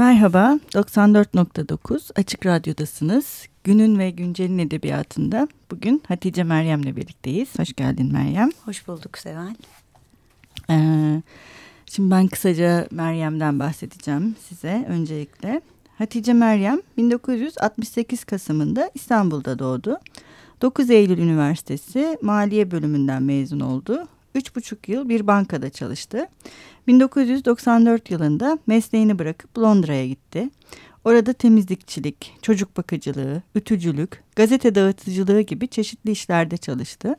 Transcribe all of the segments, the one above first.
Merhaba, 94.9 Açık Radyo'dasınız. Günün ve Güncel'in edebiyatında bugün Hatice Meryem'le birlikteyiz. Hoş geldin Meryem. Hoş bulduk Seval. Ee, şimdi ben kısaca Meryem'den bahsedeceğim size öncelikle. Hatice Meryem 1968 Kasım'ında İstanbul'da doğdu. 9 Eylül Üniversitesi Maliye Bölümünden mezun oldu. Üç buçuk yıl bir bankada çalıştı. 1994 yılında mesleğini bırakıp Londra'ya gitti. Orada temizlikçilik, çocuk bakıcılığı, ütücülük, gazete dağıtıcılığı gibi çeşitli işlerde çalıştı.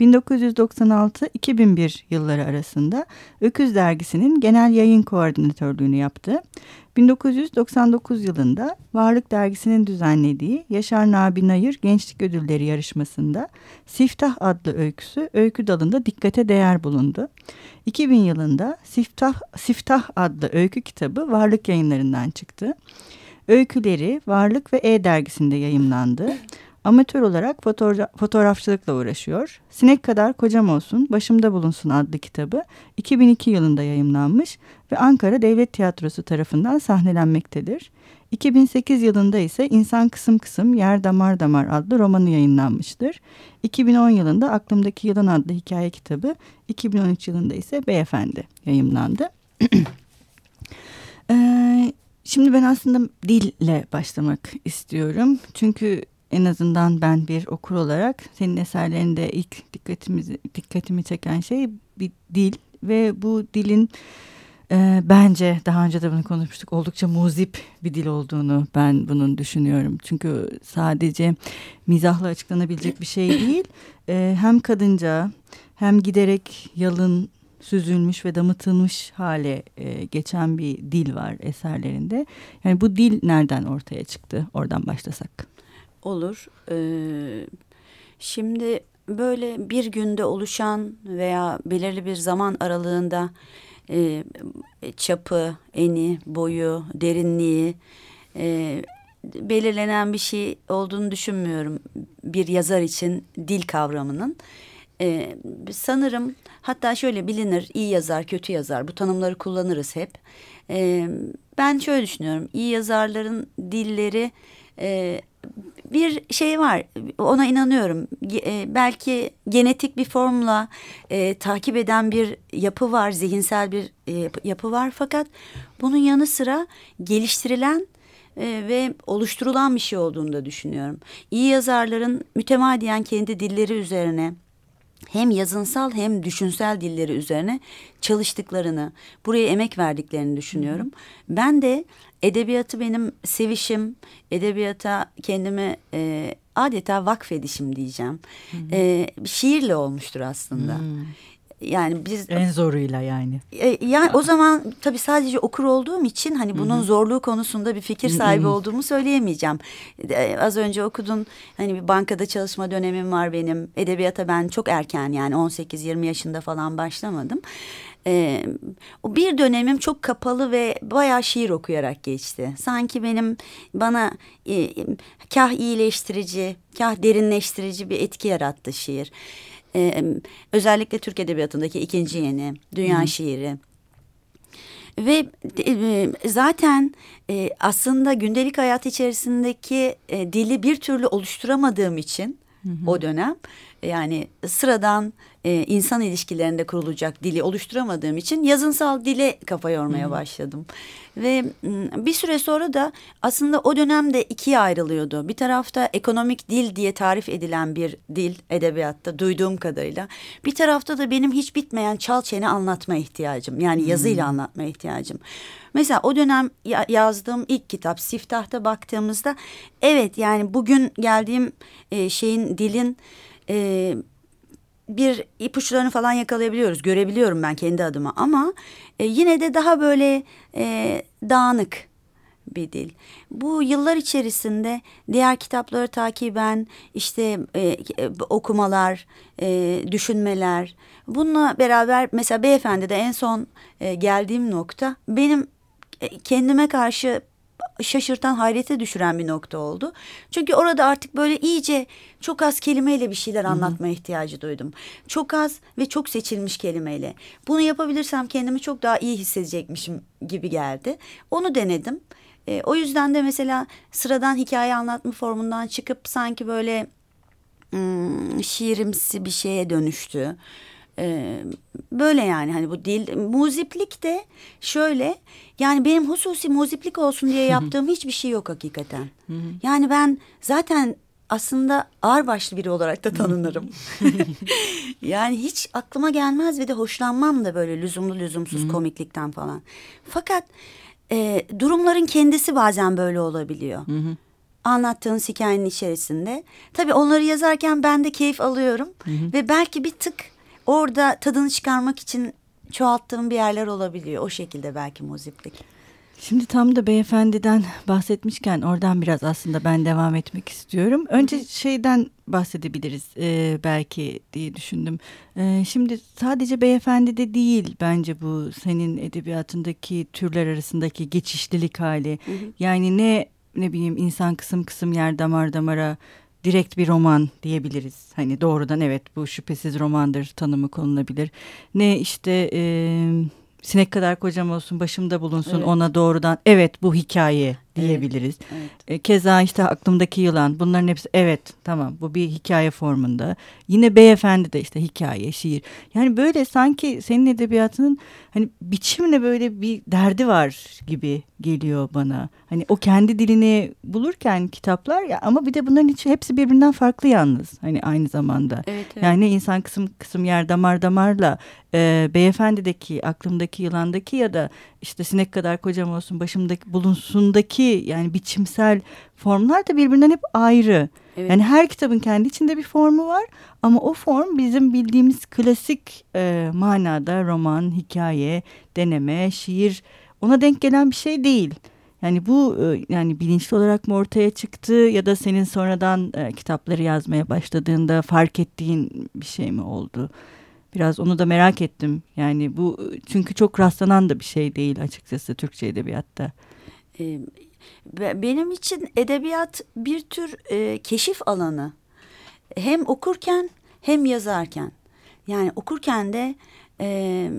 1996-2001 yılları arasında Öküz Dergisi'nin genel yayın koordinatörlüğünü yaptı. 1999 yılında Varlık Dergisi'nin düzenlediği Yaşar Nabi Nayır Gençlik Ödülleri yarışmasında Siftah adlı öyküsü öykü dalında dikkate değer bulundu. 2000 yılında Siftah, Siftah adlı öykü kitabı Varlık yayınlarından çıktı. Öyküleri Varlık ve E dergisinde yayımlandı. Amatör olarak fotoğra fotoğrafçılıkla uğraşıyor. Sinek kadar kocam olsun, başımda bulunsun adlı kitabı 2002 yılında yayımlanmış ve Ankara Devlet Tiyatrosu tarafından sahnelenmektedir. 2008 yılında ise İnsan Kısım Kısım Yer Damar Damar adlı romanı yayınlanmıştır. 2010 yılında Aklımdaki Yılan adlı hikaye kitabı, 2013 yılında ise Beyefendi yayımlandı. ee, şimdi ben aslında dille başlamak istiyorum. Çünkü en azından ben bir okur olarak senin eserlerinde ilk dikkatimizi dikkatimi çeken şey bir dil ve bu dilin e, bence daha önce de bunu konuşmuştuk oldukça muzip bir dil olduğunu ben bunun düşünüyorum. Çünkü sadece mizahla açıklanabilecek bir şey değil. E, hem kadınca hem giderek yalın süzülmüş ve damıtılmış hale e, geçen bir dil var eserlerinde. Yani bu dil nereden ortaya çıktı? Oradan başlasak olur. Ee, şimdi böyle bir günde oluşan veya belirli bir zaman aralığında e, çapı, eni, boyu, derinliği e, belirlenen bir şey olduğunu düşünmüyorum bir yazar için dil kavramının. Ee, sanırım hatta şöyle bilinir iyi yazar kötü yazar bu tanımları kullanırız hep. Ee, ben şöyle düşünüyorum iyi yazarların dilleri e, bir şey var. Ona inanıyorum. E, belki genetik bir formla e, takip eden bir yapı var zihinsel bir e, yapı var. Fakat bunun yanı sıra geliştirilen e, ve oluşturulan bir şey olduğunu da düşünüyorum. İyi yazarların mütemadiyen kendi dilleri üzerine hem yazınsal hem düşünsel dilleri üzerine çalıştıklarını, buraya emek verdiklerini düşünüyorum. Ben de edebiyatı benim sevişim, edebiyata kendimi e, adeta vakfedişim diyeceğim. E, şiirle olmuştur aslında. Hı. Yani biz en zoruyla yani. E, yani o zaman tabii sadece okur olduğum için hani bunun Hı -hı. zorluğu konusunda bir fikir sahibi Hı -hı. olduğumu söyleyemeyeceğim. E, az önce okudun hani bir bankada çalışma dönemim var benim. Edebiyata ben çok erken yani 18-20 yaşında falan başlamadım. Ee, o bir dönemim çok kapalı ve bayağı şiir okuyarak geçti. Sanki benim bana e, kah iyileştirici, kah derinleştirici bir etki yarattı şiir. Ee, özellikle Türk Edebiyatı'ndaki ikinci yeni, dünya Hı. şiiri. Ve e, zaten e, aslında gündelik hayat içerisindeki e, dili bir türlü oluşturamadığım için hı hı. o dönem yani sıradan e, insan ilişkilerinde kurulacak dili oluşturamadığım için yazınsal dile kafa yormaya hmm. başladım. Ve bir süre sonra da aslında o dönemde ikiye ayrılıyordu. Bir tarafta ekonomik dil diye tarif edilen bir dil edebiyatta duyduğum kadarıyla. Bir tarafta da benim hiç bitmeyen çal çene anlatma ihtiyacım. Yani yazıyla hmm. anlatma ihtiyacım. Mesela o dönem yazdığım ilk kitap Siftah'ta baktığımızda evet yani bugün geldiğim e, şeyin dilin e, bir ipuçlarını falan yakalayabiliyoruz. Görebiliyorum ben kendi adıma ama e, yine de daha böyle e, dağınık bir dil. Bu yıllar içerisinde diğer kitapları takiben işte e, e, okumalar, e, düşünmeler bununla beraber mesela beyefendi de en son e, geldiğim nokta benim e, kendime karşı şaşırtan, hayrete düşüren bir nokta oldu. Çünkü orada artık böyle iyice çok az kelimeyle bir şeyler anlatma Hı -hı. ihtiyacı duydum. Çok az ve çok seçilmiş kelimeyle. Bunu yapabilirsem kendimi çok daha iyi hissedecekmişim gibi geldi. Onu denedim. E, o yüzden de mesela sıradan hikaye anlatma formundan çıkıp sanki böyle hmm, şiirimsi bir şeye dönüştü. Ee, böyle yani hani bu dil muziplik de şöyle yani benim hususi muziplik olsun diye yaptığım hiçbir şey yok hakikaten. yani ben zaten aslında ağırbaşlı biri olarak da tanınırım. yani hiç aklıma gelmez ve de hoşlanmam da böyle lüzumlu lüzumsuz komiklikten falan. Fakat e, durumların kendisi bazen böyle olabiliyor. Anlattığınız hikayenin içerisinde. Tabii onları yazarken ben de keyif alıyorum. Ve belki bir tık orada tadını çıkarmak için çoğalttığım bir yerler olabiliyor. O şekilde belki muziplik. Şimdi tam da beyefendiden bahsetmişken oradan biraz aslında ben devam etmek istiyorum. Önce şeyden bahsedebiliriz e, belki diye düşündüm. E, şimdi sadece beyefendi de değil bence bu senin edebiyatındaki türler arasındaki geçişlilik hali. Hı hı. Yani ne ne bileyim insan kısım kısım yer damar damara direkt bir roman diyebiliriz. Hani doğrudan evet bu şüphesiz romandır tanımı konulabilir. Ne işte e, sinek kadar kocam olsun başımda bulunsun evet. ona doğrudan evet bu hikaye diyebiliriz. Evet, evet. Keza işte aklımdaki yılan bunların hepsi evet tamam bu bir hikaye formunda. Yine beyefendi de işte hikaye, şiir. Yani böyle sanki senin edebiyatının hani biçimle böyle bir derdi var gibi geliyor bana. Hani o kendi dilini bulurken kitaplar ya ama bir de bunların içi hepsi birbirinden farklı yalnız. Hani aynı zamanda. Evet, evet. Yani insan kısım kısım yer damar damarla e, beyefendideki aklımdaki yılandaki ya da işte sinek kadar kocam olsun başımdaki bulunsundaki yani biçimsel formlar da birbirinden hep ayrı. Evet. Yani her kitabın kendi içinde bir formu var ama o form bizim bildiğimiz klasik e, manada roman, hikaye, deneme, şiir ona denk gelen bir şey değil. Yani bu e, yani bilinçli olarak mı ortaya çıktı ya da senin sonradan e, kitapları yazmaya başladığında fark ettiğin bir şey mi oldu? Biraz onu da merak ettim. Yani bu çünkü çok rastlanan da bir şey değil açıkçası Türkçe edebiyatta. Ee, benim için edebiyat bir tür e, keşif alanı. Hem okurken hem yazarken. Yani okurken de e,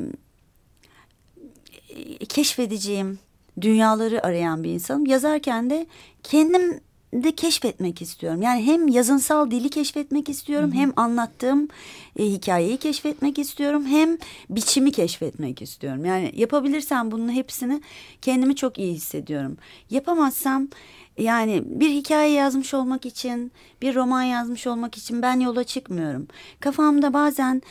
keşfedeceğim dünyaları arayan bir insanım. Yazarken de kendim de keşfetmek istiyorum. Yani hem yazınsal dili keşfetmek istiyorum, Hı -hı. hem anlattığım e, hikayeyi keşfetmek istiyorum, hem biçimi keşfetmek istiyorum. Yani yapabilirsem bunun hepsini kendimi çok iyi hissediyorum. Yapamazsam yani bir hikaye yazmış olmak için, bir roman yazmış olmak için ben yola çıkmıyorum. Kafamda bazen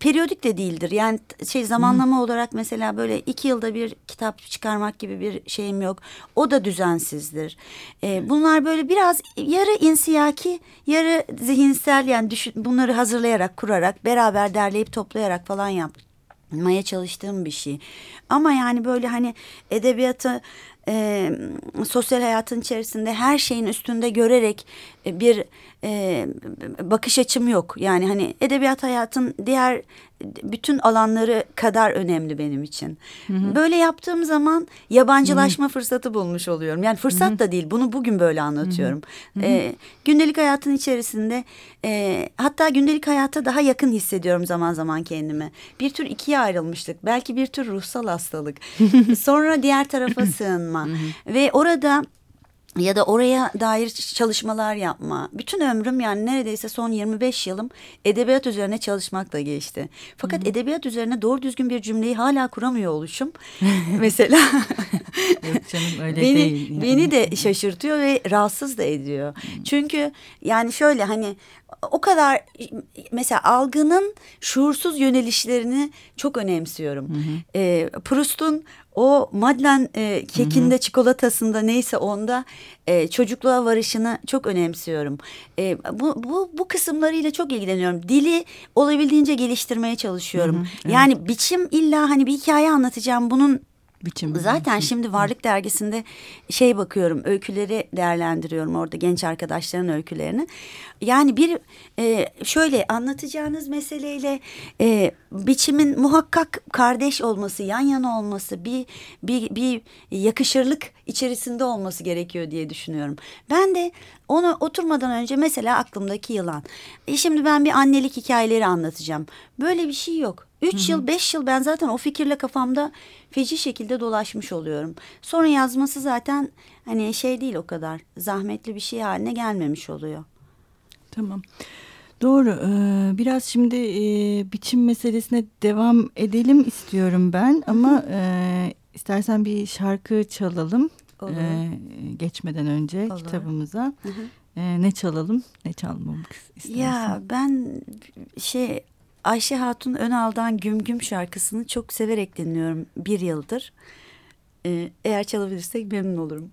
periyodik de değildir. Yani şey zamanlama Hı. olarak mesela böyle iki yılda bir kitap çıkarmak gibi bir şeyim yok. O da düzensizdir. Ee, bunlar böyle biraz yarı insiyaki, yarı zihinsel yani düşün, bunları hazırlayarak, kurarak, beraber derleyip toplayarak falan yapmaya çalıştığım bir şey. Ama yani böyle hani edebiyatı e, sosyal hayatın içerisinde her şeyin üstünde görerek bir e, bakış açım yok. Yani hani edebiyat hayatın diğer bütün alanları kadar önemli benim için. Hı hı. Böyle yaptığım zaman yabancılaşma hı hı. fırsatı bulmuş oluyorum. Yani fırsat hı hı. da değil bunu bugün böyle anlatıyorum. Hı hı. E, gündelik hayatın içerisinde e, hatta gündelik hayata daha yakın hissediyorum zaman zaman kendimi. Bir tür ikiye ayrılmıştık. Belki bir tür ruhsal hastalık. Sonra diğer tarafa sığınma. Ve orada ya da oraya dair çalışmalar yapma. Bütün ömrüm yani neredeyse son 25 yılım edebiyat üzerine çalışmakla geçti. Fakat -hı. edebiyat üzerine doğru düzgün bir cümleyi hala kuramıyor oluşum. mesela Yok canım öyle beni, değil. Yani. Beni de şaşırtıyor ve rahatsız da ediyor. Hı. Çünkü yani şöyle hani o kadar mesela algının şuursuz yönelişlerini çok önemsiyorum. Hı hı. E, Proust'un o Madlen e, kekinde, hı hı. çikolatasında neyse onda e, çocukluğa varışını çok önemsiyorum. E, bu, bu, bu kısımlarıyla çok ilgileniyorum. Dili olabildiğince geliştirmeye çalışıyorum. Hı hı, evet. Yani biçim illa hani bir hikaye anlatacağım bunun biçim. Zaten şimdi Varlık Dergisi'nde şey bakıyorum öyküleri değerlendiriyorum orada genç arkadaşların öykülerini. Yani bir e, şöyle anlatacağınız meseleyle e, biçimin muhakkak kardeş olması, yan yana olması, bir bir bir yakışırlık içerisinde olması gerekiyor diye düşünüyorum. Ben de onu oturmadan önce mesela aklımdaki yılan. E şimdi ben bir annelik hikayeleri anlatacağım. Böyle bir şey yok. Üç yıl, beş yıl ben zaten o fikirle kafamda feci şekilde dolaşmış oluyorum. Sonra yazması zaten hani şey değil o kadar zahmetli bir şey haline gelmemiş oluyor. Tamam. Doğru. Ee, biraz şimdi e, biçim meselesine devam edelim istiyorum ben ama e, istersen bir şarkı çalalım. Olur. E, geçmeden önce Olur. kitabımıza. Hı hı. E, ne çalalım, ne çalmamız istersin? Ya ben şey Ayşe Hatun Önal'dan Güm Güm şarkısını çok severek dinliyorum bir yıldır. Ee, eğer çalabilirsek memnun olurum.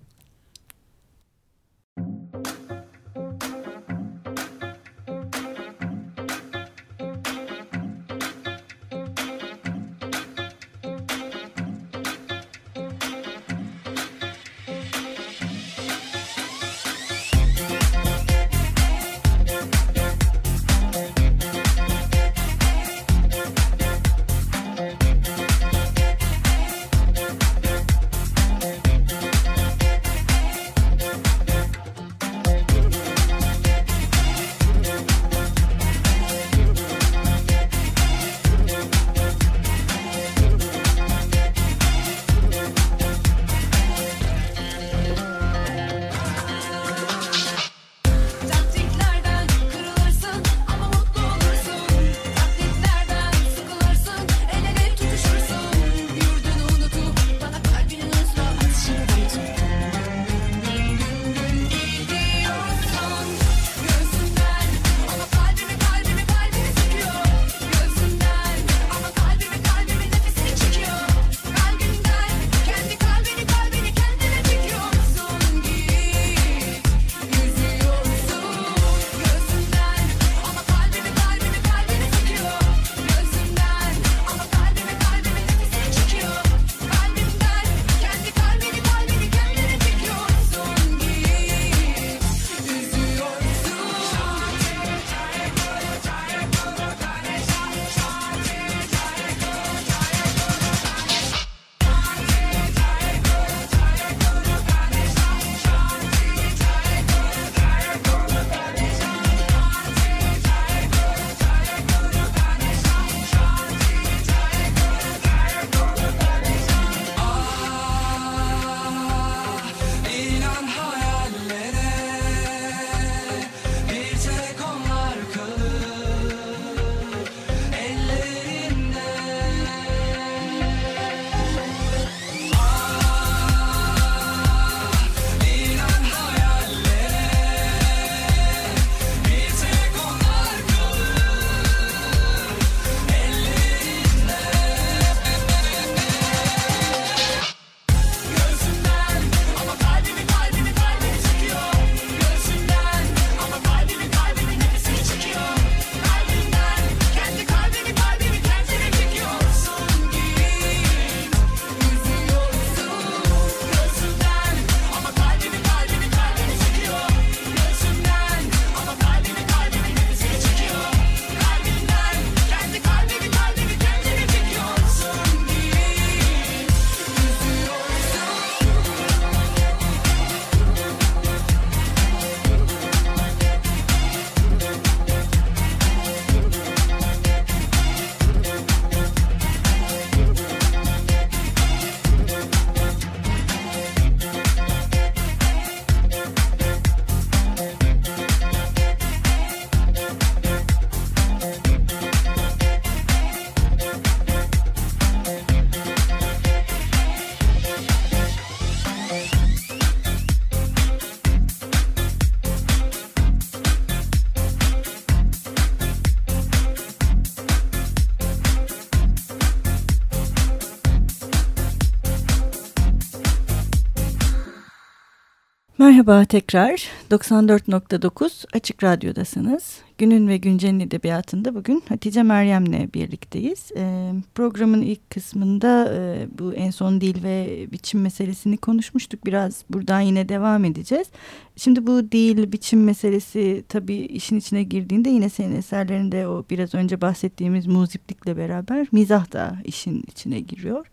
Merhaba tekrar 94.9 Açık Radyo'dasınız. Günün ve Güncel'in edebiyatında bugün Hatice Meryem'le birlikteyiz. E, programın ilk kısmında e, bu en son dil ve biçim meselesini konuşmuştuk. Biraz buradan yine devam edeceğiz. Şimdi bu dil, biçim meselesi tabii işin içine girdiğinde yine senin eserlerinde o biraz önce bahsettiğimiz muziplikle beraber mizah da işin içine giriyor.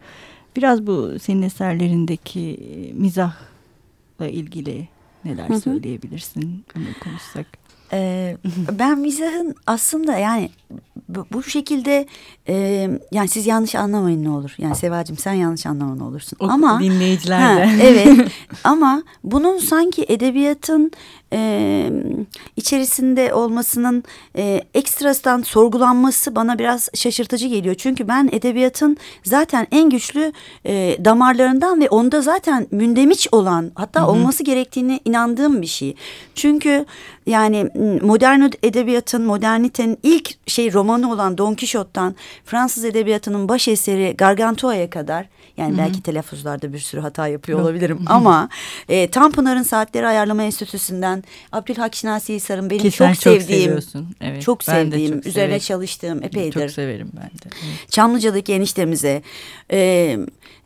Biraz bu senin eserlerindeki mizahla ilgili neler söyleyebilirsin? Onu konuşsak. Ee, ben mizahın aslında yani bu, bu şekilde e, yani siz yanlış anlamayın ne olur. Yani Sevacığım sen yanlış anlama ne olursun. O, ama dinleyiciler de. Ha, evet ama bunun sanki edebiyatın e, içerisinde olmasının e, ekstrasından sorgulanması bana biraz şaşırtıcı geliyor. Çünkü ben edebiyatın zaten en güçlü e, damarlarından ve onda zaten mündemiç olan hatta Hı -hı. olması gerektiğini inandığım bir şey. Çünkü yani modern edebiyatın, modernitenin ilk şey romanı olan Don Quixote'dan Fransız edebiyatının baş eseri Gargantua'ya kadar yani Hı-hı. belki telaffuzlarda bir sürü hata yapıyor Yok. olabilirim ama e, Tanpınar'ın Saatleri Ayarlama Enstitüsü'nden Abdülhak Şinasi Hisar'ın benim Ki çok sevdiğim, çok, evet, çok sevdiğim, çok üzerine severim. çalıştığım epeydir. Çok severim ben de. Evet. Çamlıca'daki eniştemize, e,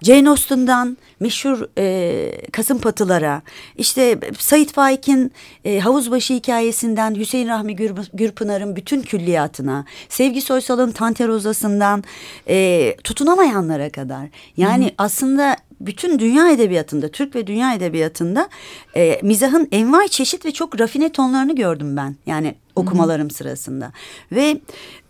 Jane Austen'dan meşhur e, Kasım Patılara, işte Sait Faik'in e, Havuzbaşı hikayesinden Hüseyin Rahmi Gür, Gürpınar'ın bütün külliyatına, Sevgi Soysal'ın Tanterozasından e, tutunamayanlara kadar. Yani Hı -hı. aslında bütün dünya edebiyatında, Türk ve dünya edebiyatında e, mizahın envai çeşit ve çok rafine tonlarını gördüm ben. Yani okumalarım Hı -hı. sırasında. Ve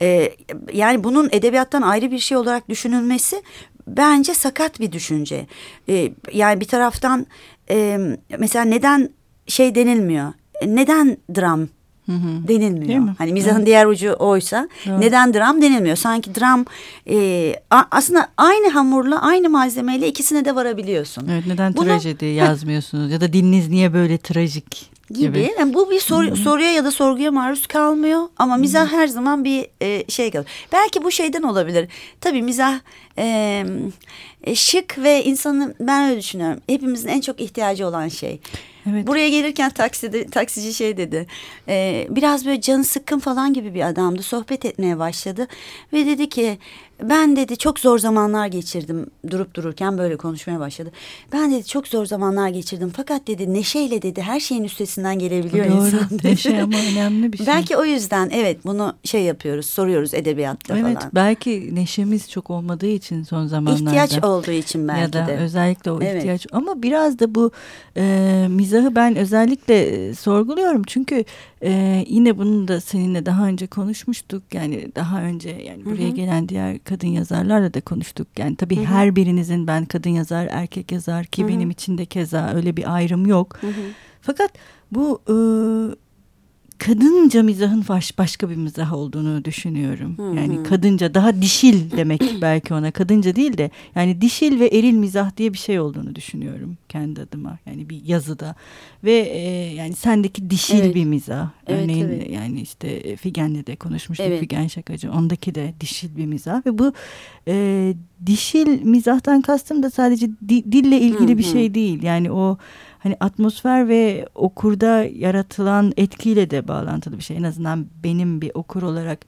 e, yani bunun edebiyattan ayrı bir şey olarak düşünülmesi bence sakat bir düşünce. E, yani bir taraftan e, mesela neden şey denilmiyor? Neden dram Hı hı. denilmiyor. Hani mizahın evet. diğer ucu oysa evet. neden dram denilmiyor? Sanki dram e, aslında aynı hamurla aynı malzemeyle ikisine de varabiliyorsun. Evet neden Bunu, trajedi yazmıyorsunuz ya da diliniz niye böyle trajik? Gibi. Yani bu bir sor, Hı-hı. soruya ya da sorguya maruz kalmıyor ama mizah Hı-hı. her zaman bir e, şey kalıyor. Belki bu şeyden olabilir. Tabii mizah e, şık ve insanın ben öyle düşünüyorum. Hepimizin en çok ihtiyacı olan şey. Evet. Buraya gelirken takside, taksici şey dedi. E, biraz böyle canı sıkkın falan gibi bir adamdı. Sohbet etmeye başladı. Ve dedi ki ben dedi çok zor zamanlar geçirdim durup dururken böyle konuşmaya başladı. Ben dedi çok zor zamanlar geçirdim fakat dedi neşeyle dedi her şeyin üstesinden gelebiliyor Doğru, insan. Dedi. Neşe ama önemli bir şey. Belki o yüzden evet bunu şey yapıyoruz soruyoruz edebiyatta evet, falan. Evet belki neşemiz çok olmadığı için son zamanlarda. İhtiyaç olduğu için belki ya da de. özellikle o evet. ihtiyaç ama biraz da bu e, mizahı ben özellikle e, sorguluyorum çünkü e, yine bunu da seninle daha önce konuşmuştuk yani daha önce yani buraya Hı -hı. gelen diğer kadın yazarlarla da konuştuk. Yani tabii Hı -hı. her birinizin ben kadın yazar, erkek yazar ki Hı -hı. benim için de keza öyle bir ayrım yok. Hı -hı. Fakat bu e, kadınca mizahın baş, başka bir mizah olduğunu düşünüyorum. Hı hı. Yani kadınca daha dişil demek belki ona kadınca değil de yani dişil ve eril mizah diye bir şey olduğunu düşünüyorum kendi adıma. Yani bir yazıda ve e, yani sendeki dişil evet. bir mizah. Evet, Örneğin evet. yani işte e, Figen'le de konuşmuştuk evet. Figen Şakacı. Ondaki de dişil bir mizah ve bu e, dişil mizahtan kastım da sadece di, dille ilgili hı hı. bir şey değil. Yani o hani atmosfer ve okurda yaratılan etkiyle de bağlantılı bir şey. En azından benim bir okur olarak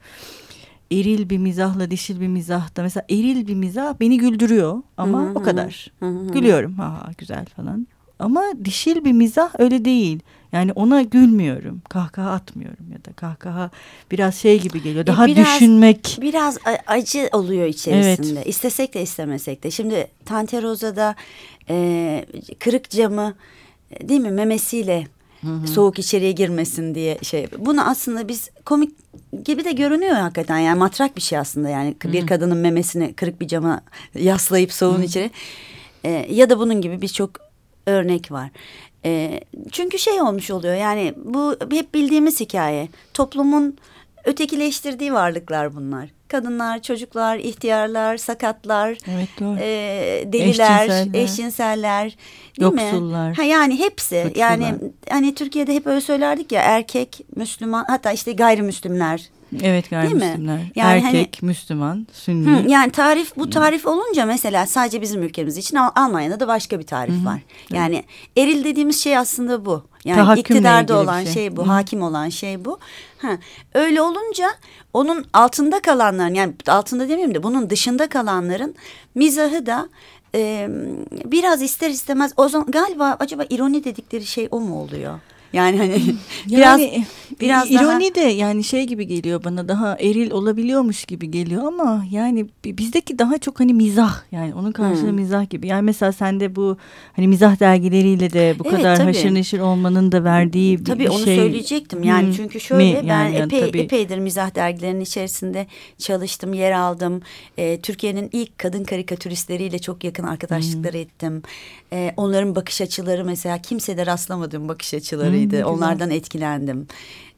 eril bir mizahla dişil bir mizahta mesela eril bir mizah beni güldürüyor ama hı hı, o kadar. Hı hı. Gülüyorum ha, ha güzel falan. Ama dişil bir mizah öyle değil. Yani ona gülmüyorum. Kahkaha atmıyorum ya da kahkaha biraz şey gibi geliyor. E, Daha e biraz, düşünmek. Biraz acı oluyor içerisinde. Evet. İstesek de istemesek de. Şimdi Tante Rosa'da e, kırık camı değil mi memesiyle Hı hı. soğuk içeriye girmesin diye şey. Bunu aslında biz komik gibi de görünüyor hakikaten yani matrak bir şey aslında yani hı hı. bir kadının memesini kırık bir cama yaslayıp soğun içeri ee, ya da bunun gibi birçok örnek var. Ee, çünkü şey olmuş oluyor yani bu hep bildiğimiz hikaye toplumun ötekileştirdiği varlıklar bunlar kadınlar, çocuklar, ihtiyarlar, sakatlar, evet, doğru. E, deliler, eşcinseller, eşcinseller değil yoksullar. mi? Ha, yani hepsi. Suçlular. Yani hani Türkiye'de hep öyle söylerdik ya erkek, Müslüman hatta işte gayrimüslimler Evet gayrimüslimler. Yani Erkek, hani, Müslüman, Sünni. Hı, yani tarif bu tarif olunca mesela sadece bizim ülkemiz için Almanya'da da başka bir tarif Hı-hı. var. Yani evet. eril dediğimiz şey aslında bu. Yani Tahakkümle iktidarda olan şey. şey bu, Hı-hı. hakim olan şey bu. Ha, öyle olunca onun altında kalanların yani altında demeyeyim de bunun dışında kalanların mizahı da e, biraz ister istemez o zaman galiba acaba ironi dedikleri şey o mu oluyor? Yani hani biraz yani, biraz ironi daha... de yani şey gibi geliyor bana daha eril olabiliyormuş gibi geliyor ama yani bizdeki daha çok hani mizah yani onun karşılığı hmm. mizah gibi. Yani mesela sende bu hani mizah dergileriyle de bu evet, kadar tabii. haşır neşir olmanın da verdiği tabii, bir onu şey. söyleyecektim. Yani hmm. çünkü şöyle Mi? ben yani, epey tabii. epeydir mizah dergilerinin içerisinde çalıştım, yer aldım. Ee, Türkiye'nin ilk kadın karikatüristleriyle çok yakın arkadaşlıklar hmm. ettim. Ee, onların bakış açıları mesela kimsede rastlamadığım bakış açılarıydı. Hmm şeydi. Onlardan etkilendim.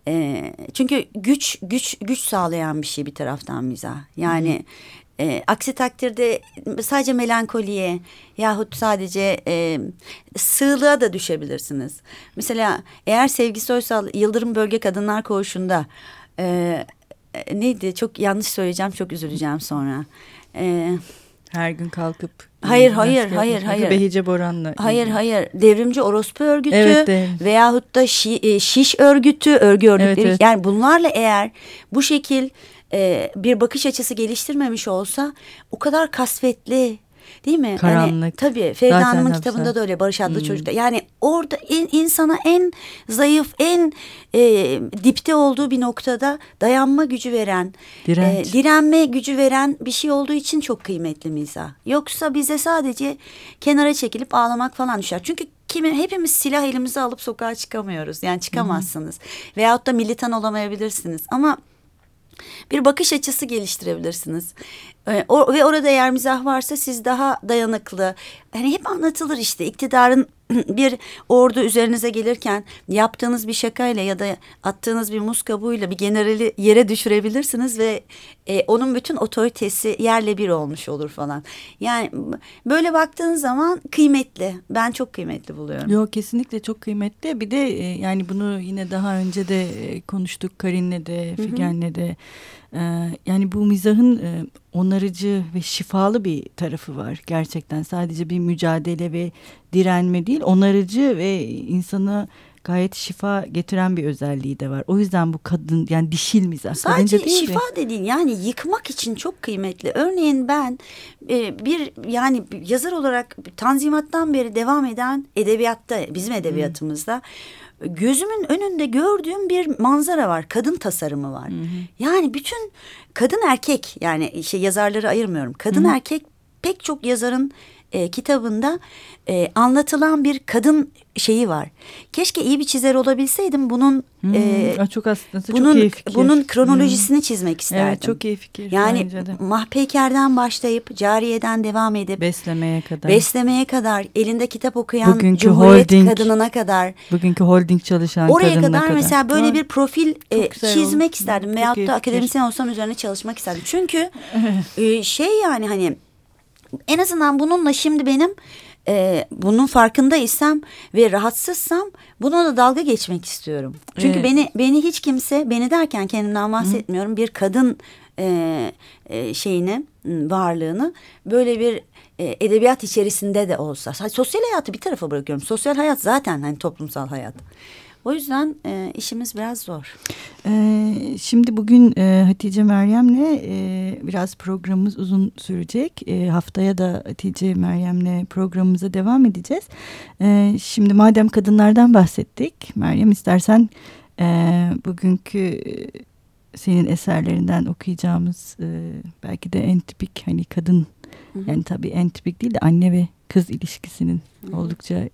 E, çünkü güç güç güç sağlayan bir şey bir taraftan mizah. Yani e, aksi takdirde sadece melankoliye yahut sadece e, sığlığa da düşebilirsiniz. Mesela eğer Sevgi Soysal Yıldırım Bölge Kadınlar Koğuşu'nda e, neydi çok yanlış söyleyeceğim çok üzüleceğim sonra. E, Her gün kalkıp Hayır hayır hayır hayır. Behice Boran'la. Hayır hayır. Devrimci orospu örgütü evet, devrim. veyahut da şi, e, şiş örgütü, örgü örgütleri. Evet, evet. Yani bunlarla eğer bu şekil e, bir bakış açısı geliştirmemiş olsa o kadar kasvetli Değil mi? Karanlık. Hani, tabii Feride Hanım'ın kitabında da öyle Barış adlı hmm. çocukta. Yani orada in, insana en zayıf, en e, dipte olduğu bir noktada dayanma gücü veren, e, direnme gücü veren bir şey olduğu için çok kıymetli mizah. Yoksa bize sadece kenara çekilip ağlamak falan düşer. Çünkü kimi hepimiz silah elimize alıp sokağa çıkamıyoruz. Yani çıkamazsınız. Hmm. Veyahut da militan olamayabilirsiniz. Ama bir bakış açısı geliştirebilirsiniz. Ee, o, ve orada eğer mizah varsa siz daha dayanıklı. Hani hep anlatılır işte iktidarın bir ordu üzerinize gelirken yaptığınız bir şakayla ya da attığınız bir muz kabuğuyla bir generali yere düşürebilirsiniz ve e, onun bütün otoritesi yerle bir olmuş olur falan. Yani böyle baktığın zaman kıymetli. Ben çok kıymetli buluyorum. Yok kesinlikle çok kıymetli. Bir de e, yani bunu yine daha önce de e, konuştuk Karin'le de Figen'le de. Ee, yani bu mizahın e, onarıcı ve şifalı bir tarafı var gerçekten. Sadece bir mücadele ve direnme değil, onarıcı ve insana gayet şifa getiren bir özelliği de var. O yüzden bu kadın yani dişil mizah. Sadece değil şifa mi? dediğin yani yıkmak için çok kıymetli. Örneğin ben e, bir yani yazar olarak Tanzimat'tan beri devam eden edebiyatta bizim edebiyatımızda hmm gözümün önünde gördüğüm bir manzara var. Kadın tasarımı var. Hı hı. Yani bütün kadın erkek yani şey yazarları ayırmıyorum. Kadın hı hı. erkek pek çok yazarın e, kitabında e, anlatılan bir kadın şeyi var. Keşke iyi bir çizer olabilseydim bunun hmm, e, çok aslında bunun, çok iyi fikir. Bunun kronolojisini hmm. çizmek isterdim. Evet çok iyi fikir. Yani Mahpeyker'den başlayıp Cariye'den devam edip beslemeye kadar. Beslemeye kadar elinde kitap okuyan bugünkü Cumhuriyet holding, kadınına kadar. Bugünkü holding çalışan Oraya kadar, kadar mesela böyle bir profil e, çizmek oldu. isterdim. Çok Veyahut da akademisyen olsam üzerine çalışmak isterdim. Çünkü e, şey yani hani en azından bununla şimdi benim e, bunun farkındaysam ve rahatsızsam bununla dalga geçmek istiyorum. Çünkü evet. beni beni hiç kimse beni derken kendimden bahsetmiyorum Hı. bir kadın e, e, şeyini varlığını böyle bir e, edebiyat içerisinde de olsa sosyal hayatı bir tarafa bırakıyorum. Sosyal hayat zaten hani toplumsal hayat. O yüzden e, işimiz biraz zor. Ee, şimdi bugün e, Hatice Meryem'le e, biraz programımız uzun sürecek. E, haftaya da Hatice Meryem'le programımıza devam edeceğiz. E, şimdi madem kadınlardan bahsettik, Meryem istersen e, bugünkü e, senin eserlerinden okuyacağımız e, belki de en tipik hani kadın Hı -hı. yani tabii en tipik değil de anne ve kız ilişkisinin Hı -hı. oldukça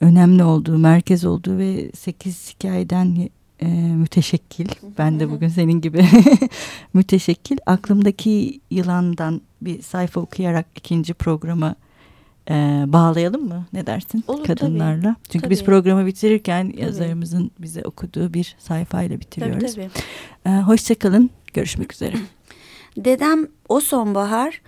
önemli olduğu, merkez olduğu ve sekiz hikayeden e, müteşekkil. Ben de bugün senin gibi müteşekkil. Aklımdaki yılandan bir sayfa okuyarak ikinci programa e, bağlayalım mı? Ne dersin? Olur, Kadınlarla. Tabii. Çünkü tabii. biz programı bitirirken tabii. yazarımızın bize okuduğu bir sayfayla bitiriyoruz. Tabii, tabii. E, hoşçakalın. Görüşmek üzere. Dedem o sonbahar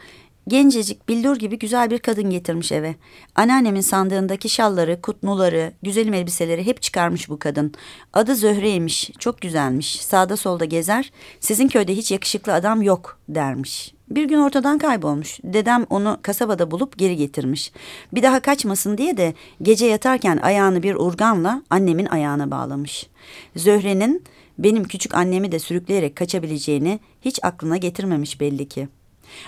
Gencecik billur gibi güzel bir kadın getirmiş eve. Anneannemin sandığındaki şalları, kutnuları, güzelim elbiseleri hep çıkarmış bu kadın. Adı Zöhre'ymiş, çok güzelmiş. Sağda solda gezer, sizin köyde hiç yakışıklı adam yok dermiş. Bir gün ortadan kaybolmuş. Dedem onu kasabada bulup geri getirmiş. Bir daha kaçmasın diye de gece yatarken ayağını bir urganla annemin ayağına bağlamış. Zöhre'nin benim küçük annemi de sürükleyerek kaçabileceğini hiç aklına getirmemiş belli ki.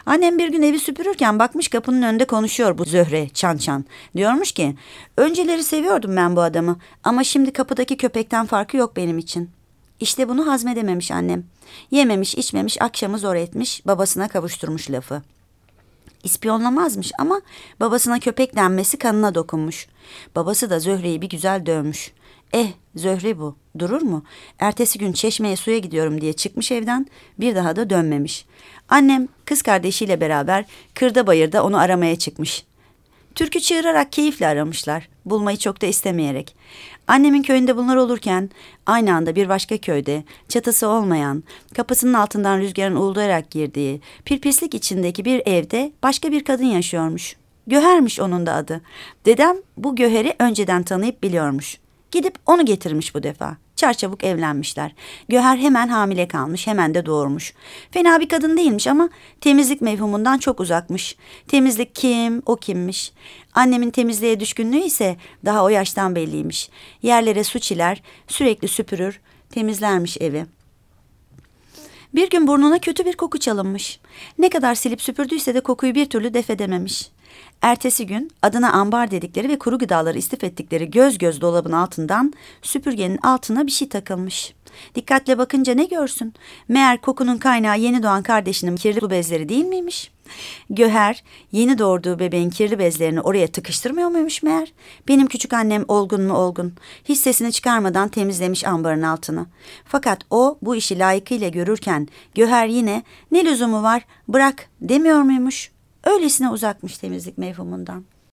Annem bir gün evi süpürürken bakmış kapının önünde konuşuyor bu Zöhre çan çan. Diyormuş ki önceleri seviyordum ben bu adamı ama şimdi kapıdaki köpekten farkı yok benim için. İşte bunu hazmedememiş annem. Yememiş içmemiş akşamı zor etmiş babasına kavuşturmuş lafı. İspiyonlamazmış ama babasına köpek denmesi kanına dokunmuş. Babası da Zöhre'yi bir güzel dövmüş. Eh Zöhre bu durur mu? Ertesi gün çeşmeye suya gidiyorum diye çıkmış evden bir daha da dönmemiş. Annem kız kardeşiyle beraber kırda bayırda onu aramaya çıkmış. Türkü çığırarak keyifle aramışlar. Bulmayı çok da istemeyerek. Annemin köyünde bunlar olurken aynı anda bir başka köyde çatısı olmayan, kapısının altından rüzgarın uğuldayarak girdiği, pirpislik içindeki bir evde başka bir kadın yaşıyormuş. Göhermiş onun da adı. Dedem bu Göher'i önceden tanıyıp biliyormuş. Gidip onu getirmiş bu defa. Çarçabuk evlenmişler. Göher hemen hamile kalmış, hemen de doğurmuş. Fena bir kadın değilmiş ama temizlik mevhumundan çok uzakmış. Temizlik kim, o kimmiş. Annemin temizliğe düşkünlüğü ise daha o yaştan belliymiş. Yerlere su çiler, sürekli süpürür, temizlermiş evi. Bir gün burnuna kötü bir koku çalınmış. Ne kadar silip süpürdüyse de kokuyu bir türlü def edememiş. Ertesi gün adına ambar dedikleri ve kuru gıdaları istif ettikleri göz göz dolabın altından süpürgenin altına bir şey takılmış. Dikkatle bakınca ne görsün? Meğer kokunun kaynağı yeni doğan kardeşinin kirli bezleri değil miymiş? Göher yeni doğurduğu bebeğin kirli bezlerini oraya tıkıştırmıyor muymuş meğer? Benim küçük annem olgun mu olgun. Hiç sesini çıkarmadan temizlemiş ambarın altını. Fakat o bu işi layıkıyla görürken Göher yine ne lüzumu var bırak demiyor muymuş? Öylesine uzakmış temizlik mevhumundan.